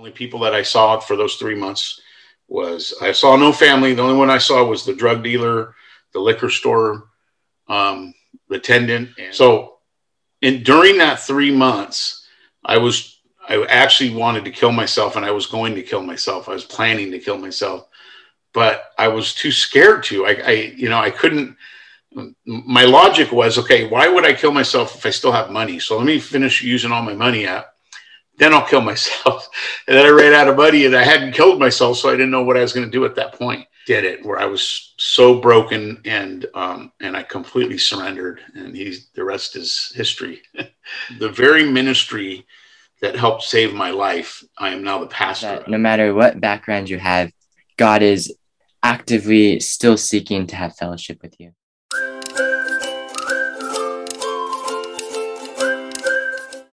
only people that I saw for those three months was I saw no family. The only one I saw was the drug dealer, the liquor store, um, the attendant. And so, in during that three months, I was I actually wanted to kill myself, and I was going to kill myself. I was planning to kill myself, but I was too scared to. I, I you know, I couldn't. My logic was okay. Why would I kill myself if I still have money? So let me finish using all my money up then I'll kill myself. And then I ran out of money and I hadn't killed myself, so I didn't know what I was going to do at that point. Did it where I was so broken and um, and I completely surrendered, and he's the rest is history. the very ministry that helped save my life, I am now the pastor. no matter what background you have, God is actively still seeking to have fellowship with you.